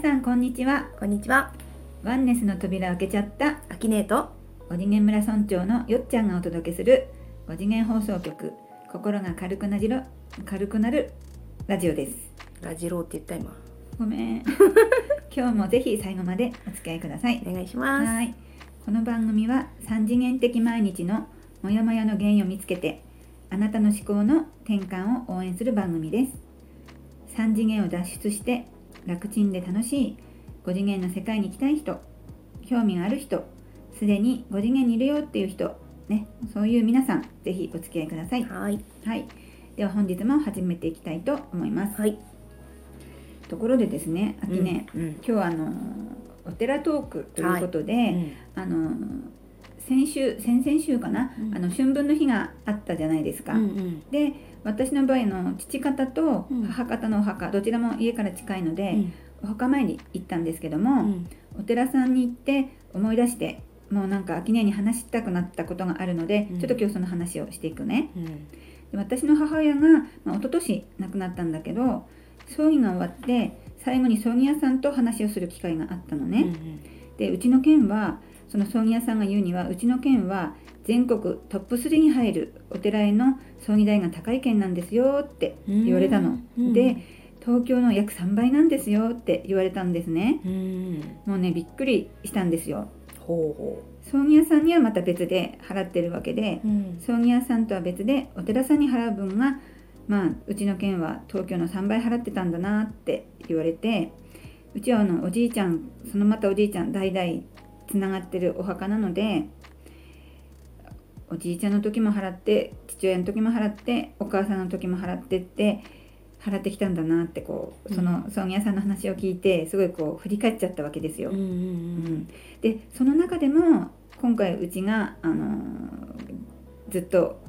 皆さんこんにちは。こんにちは、ワンネスの扉を開けちゃった。アキネート。5次元村村長のよっちゃんがお届けする。5次元放送局。心が軽くなじろ軽くなる。ラジオです。ラジローって言った今。ごめん。今日もぜひ最後までお付き合いください。お願いします。はい。この番組は3次元的毎日のモヤモヤの原因を見つけてあなたの思考の転換を応援する番組です。3次元を脱出して楽ちんで楽しい5次元の世界に行きたい人興味がある人すでに5次元にいるよっていう人ねそういう皆さんぜひお付き合いくださいはい。はいでは本日も始めていきたいと思いますはい。ところでですね秋ね、うん。今日はあのお寺トークということで、うんあの先週先々週かな、うんあの春分の日があったじゃないですか、うんうん。で私の場合の父方とうん。母方のお墓、どちらも家から近いので、お墓参り行ったんですけども、うん。お寺さんに行って思い出してもうなんか秋音に話したくなったことがあるので、うん。ちょっと今日その話をしていくね。うん。で私の母親が、まあ、一昨年亡くなったんだけど葬儀が終わって最後に葬儀屋さんと話をする機会があったのね、でうちの県はその葬儀屋さんが言うにはうちの県は全国トップ3に入るお寺への葬儀代が高い県なんですよってうん言われたの、うんで東京の約3倍なんですよって言われたんですねうん。もうねびっくりしたんですよほうほ葬儀屋さんにはまた別で払ってるわけでう。うん。葬儀屋さんとは別でお寺さんに払う分がまあうちの県は東京の3倍払ってたんだなって言われてうちはあのおじいちゃんそのまたおじいちゃん代々つながってるお墓なのでおじいちゃんの時も払って父親の時も払ってお母さんの時も払ってって払ってきたんだなってこうその葬儀屋さんの話を聞いてすごいこう振り返っちゃったわけですよ。うんううん。ん。でその中でも今回うちが、あのーずっと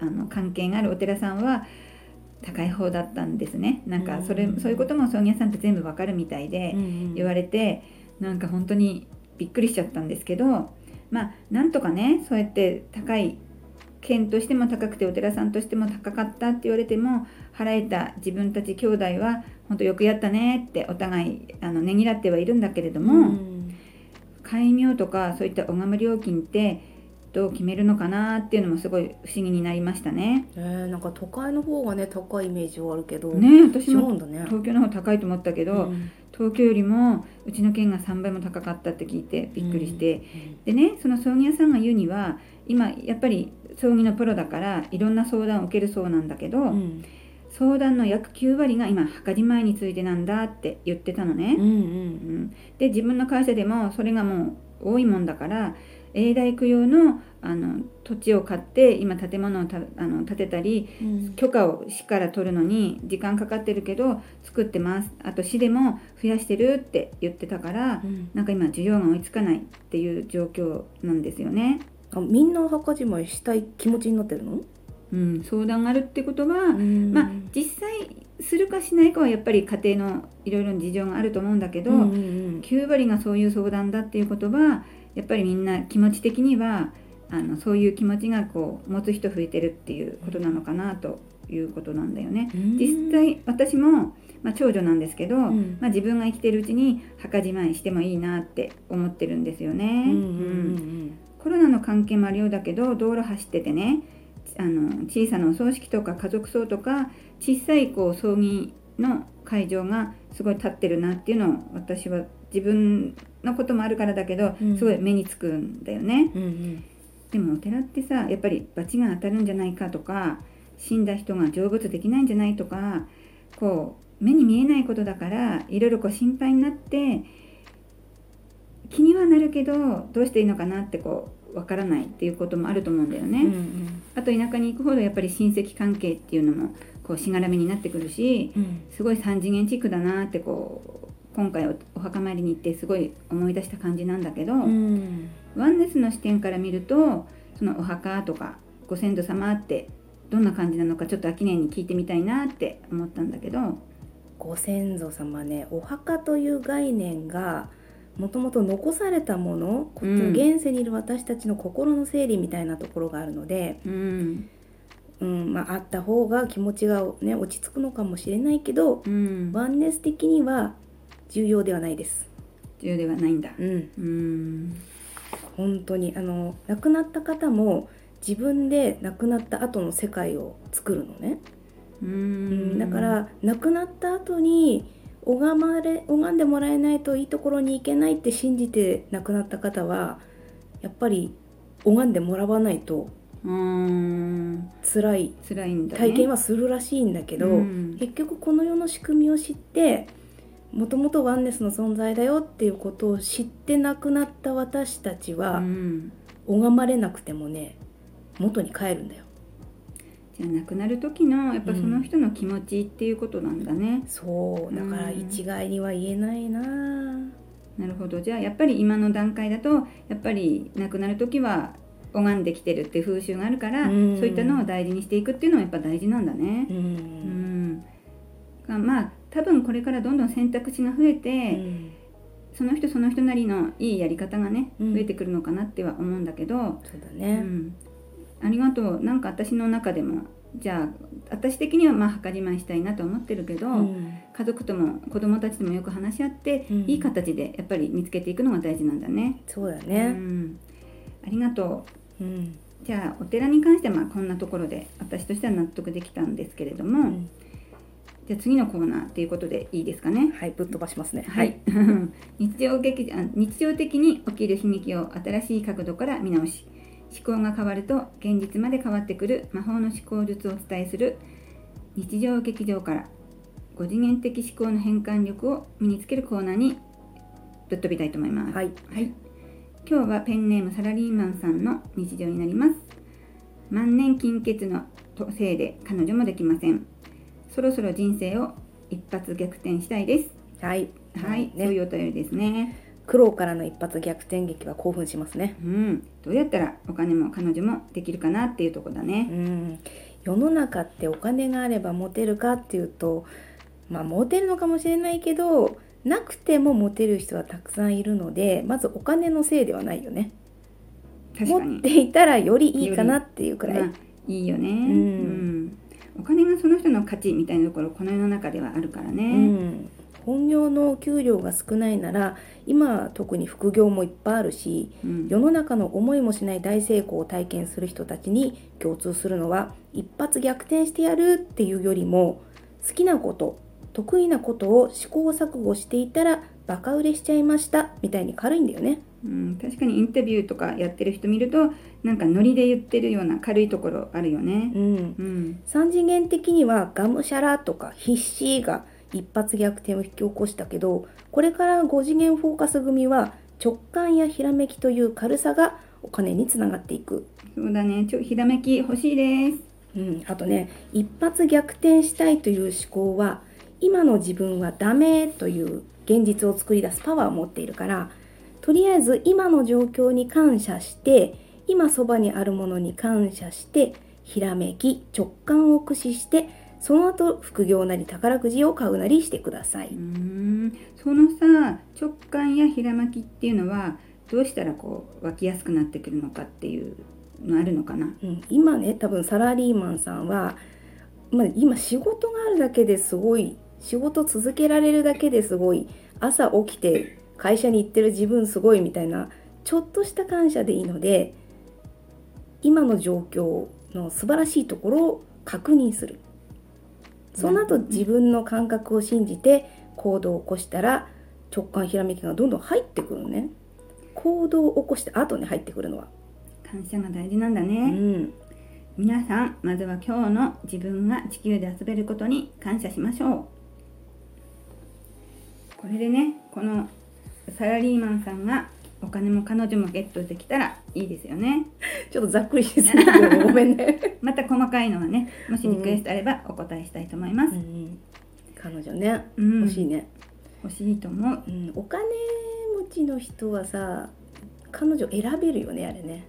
あの関係があるお寺さんは高い方だったんですね。なんかそれ、うん。そういうことも葬儀屋さんって全部わかるみたいでうん。言われて、なんか本当にびっくりしちゃったんですけどまあなんとかねそうやって高い県としても高くてお寺さんとしても高かったって言われても払えた自分たち兄弟は本当よくやったねってお互いあのねぎらってはいるんだけれども、うん戒名とかそういった拝む料金ってどう決めるのかなっていうのもすごい不思議になりましたね。えー、なんか都会の方がね高いイメージはあるけど。ねえ私も。東京の方高いと思ったけど、うん東京よりもうちの県が3倍も高かったって聞いてびっくりして、うんでねその葬儀屋さんが言うには今やっぱり葬儀のプロだからいろんな相談を受けるそうなんだけど、うん。相談の約9割が今墓じまいについてなんだって言ってたのね。うんで自分の会社でもそれがもう多いもんだから永代供養のあの土地を買って今建物をたあの建てたりうん。許可を市から取るのに時間かかってるけど作ってます。あと市でも増やしてるって言ってたからうん。なんか今需要が追いつかないっていう状況なんですよね。あみんなお墓じまいしたい気持ちになってるの？うん、相談があるってことは、うん。まあ実際するかしないかはやっぱり家庭のいろいろな事情があると思うんだけど、うんうん9割がそういう相談だっていうことはやっぱりみんな気持ち的にはあのそういう気持ちがこう持つ人増えてるっていうことなのかなということなんだよね。うん実際私も、まあ、長女なんですけど、んまあ、自分が生きてるうちに墓じまいしてもいいなって思ってるんですよね。うんコロナの関係もあるようだけど道路走っててねあの小さなお葬式とか家族葬とか小さいこう葬儀の会場がすごい立ってるなっていうのを私は自分のこともあるからだけど、うんすごい目につくんだよね。うんうんでもお寺ってさやっぱり罰が当たるんじゃないかとか死んだ人が成仏できないんじゃないとかこう目に見えないことだからいろいろこう心配になって気にはなるけどどうしていいのかなってこうわからないっていうこともあると思うんだよね。うんうん。あと田舎に行くほどやっぱり親戚関係っていうのもこうしがらみになってくるしうん。すごい三次元地区だなってこう今回おお墓参りに行ってすごい思い出した感じなんだけど、うんワンネスの視点から見るとそのお墓とかご先祖様ってどんな感じなのかちょっと秋年に聞いてみたいなって思ったんだけど、ご先祖様ねお墓という概念がもともと残されたもの、こうん現世にいる私たちの心の整理みたいなところがあるので、うん。うんまあ、あった方が気持ちが、ね、落ち着くのかもしれないけど、うん。ワンネス的には重要ではないです。重要ではないんだ。うん。うーん本当にあの亡くなった方も自分で亡くなった後の世界を作るのね、うん。んだから亡くなった後に拝まれ拝んでもらえないといいところに行けないって信じて亡くなった方はやっぱり拝んでもらわないとうーん。辛い。辛いんだね。体験はするらしいんだけど、うん。結局この世の仕組みを知ってもともとワンネスの存在だよっていうことを知って亡くなった私たちは、うん。拝まれなくてもね元に帰るんだよ。じゃあ亡くなる時のやっぱうん。その人の気持ちっていうことなんだね、そう。だからうん。一概には言えないな、なるほど。じゃあやっぱり今の段階だとやっぱり亡くなる時は拝んできてるって風習があるから、うん。そういったのを大事にしていくっていうのはやっぱ大事なんだね。う。ん。うん、がまあ多分これからどんどん選択肢が増えて、うんその人その人なりのいいやり方がねうん。増えてくるのかなっては思うんだけど、うそうだね、ん、ありがとう。なんか私の中でもじゃあ私的にはまあ墓じまいしたいなと思ってるけど、うん。家族とも子供たちともよく話し合って、うん。いい形でやっぱり見つけていくのが大事なんだね。うそうだね、ん、ありがとう。うん。じゃあお寺に関してはまあこんなところで私としては納得できたんですけれども、うんじゃあ次のコーナーっていうことでいいですかね？はいぶっ飛ばしますね。はい、日常劇あ日常的に起きる悲劇を新しい角度から見直し。思考が変わると現実まで変わってくる。魔法の思考術をお伝えする。日常劇場から。5次元的思考の変換力を身につけるコーナーにぶっ飛びたいと思います。はい。はい、今日はペンネームサラリーマンさんの日常になります。万年金欠のせいで彼女もできません。そろそろ人生を一発逆転したいです。はい。はい、そうねいうお便りですね。苦労からの一発逆転劇は興奮しますね。うん、どうやったらお金も彼女もできるかなっていうところだうね。ん。世の中ってお金があればモテるかっていうとまあモテるのかもしれないけどなくてもモテる人はたくさんいるのでまずお金のせいではないよね。確かに。持っていたらよりいいかなっていうくらい、まあいいよね、ん。うんお金がその人の価値みたいなところこの世の中ではあるからうね。ん、本業の給料が少ないなら今は特に副業もいっぱいあるしうん世の中の思いもしない大成功を体験する人たちに共通するのは一発逆転してやるっていうよりも好きなこと得意なことを試行錯誤していたらバカ売れしちゃいましたみたいに軽いんだよね。うん、確かにインタビューとかやってる人見るとなんかノリで言ってるような軽いところあるよね。うん、うん、3次元的にはがむしゃらとか必死が一発逆転を引き起こしたけどこれから5次元フォーカス組は直感やひらめきという軽さがお金につながっていく。そうだね。ちょひらめき欲しいです。うん、あとね一発逆転したいという思考は今の自分はダメという現実を作り出すパワーを持っているからとりあえず今の状況に感謝して今そばにあるものに感謝してひらめき直感を駆使してその後副業なり宝くじを買うなりしてください。うん、そのさ直感やひらめきっていうのはどうしたらこう湧きやすくなってくるのかっていうのあるのかな？うん、今ね多分サラリーマンさんは、まあ、今仕事があるだけですごい仕事続けられるだけですごい朝起きて会社に行ってる自分すごいみたいなちょっとした感謝でいいので今の状況の素晴らしいところを確認する。その後自分の感覚を信じて行動を起こしたら直感ひらめきがどんどん入ってくるのね。行動を起こして後に入ってくるのは。感謝が大事なんだね。うん。皆さんまずは今日の自分が地球で遊べることに感謝しましょう。これでねこのサラリーマンさんがお金も彼女もゲットできたらいいですよねちょっとざっくりしすぎてるごめんね。また細かいのはねもしリクエストあればお答えしたいと思います、彼女ね、うん欲しいね、欲しいと思ううん。お金持ちの人はさ、彼女選べるよね、あれね。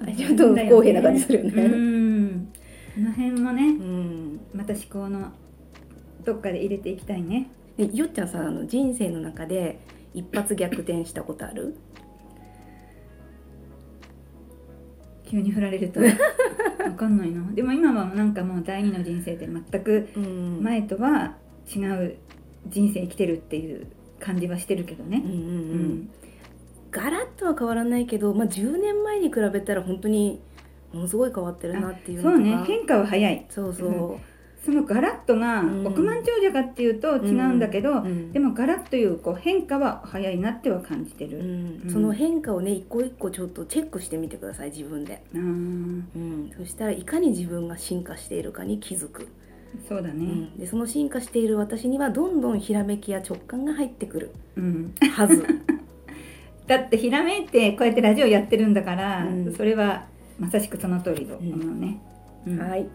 あれちょっと不公平な感じするようね。んこの辺もねうん。また思考のどっかで入れていきたいねでよっちゃんさ、あの人生の中で一発逆転したことある？急に振られると。わかんないな。でも今はなんかもう第二の人生で全くうん。前とは違う人生生きてるっていう感じはしてるけどね。うんうんううん。んガラッとは変わらないけど、まあ、10年前に比べたら本当にものすごい変わってるなっていうのそうね。変化は早い。そうそう、そのガラッとがうん。億万長者かっていうと違うんだけど、うん。でもガラッというこう変化は早いなっては感じてる、うん。うん。その変化をね一個一個ちょっとチェックしてみてください自分で、うん、そしたらいかに自分が進化しているかに気づく、そうだね。うん、でその進化している私にはどんどんひらめきや直感が入ってくる。うん、はず。だってひらめいてこうやってラジオやってるんだから、うん。それはまさしくその通りと思うね、うん。はい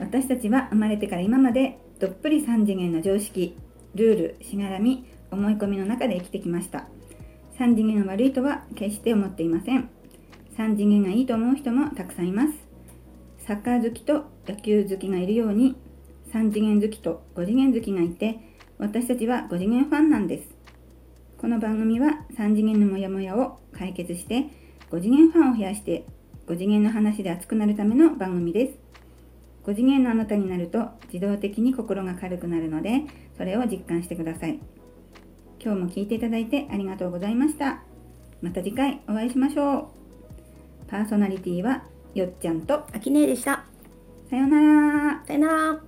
私たちは生まれてから今までどっぷり3次元の常識ルールしがらみ思い込みの中で生きてきました。3次元が悪いとは決して思っていません。3次元がいいと思う人もたくさんいます。サッカー好きと野球好きがいるように3次元好きと5次元好きがいて私たちは5次元ファンなんです。この番組は3次元のモヤモヤを解決して5次元ファンを増やして5次元の話で熱くなるための番組です。5次元のあなたになると自動的に心が軽くなるのでそれを実感してください。今日も聞いていただいてありがとうございました。また次回お会いしましょう。パーソナリティはよっちゃんとあきねえでした。さようなら。さよなら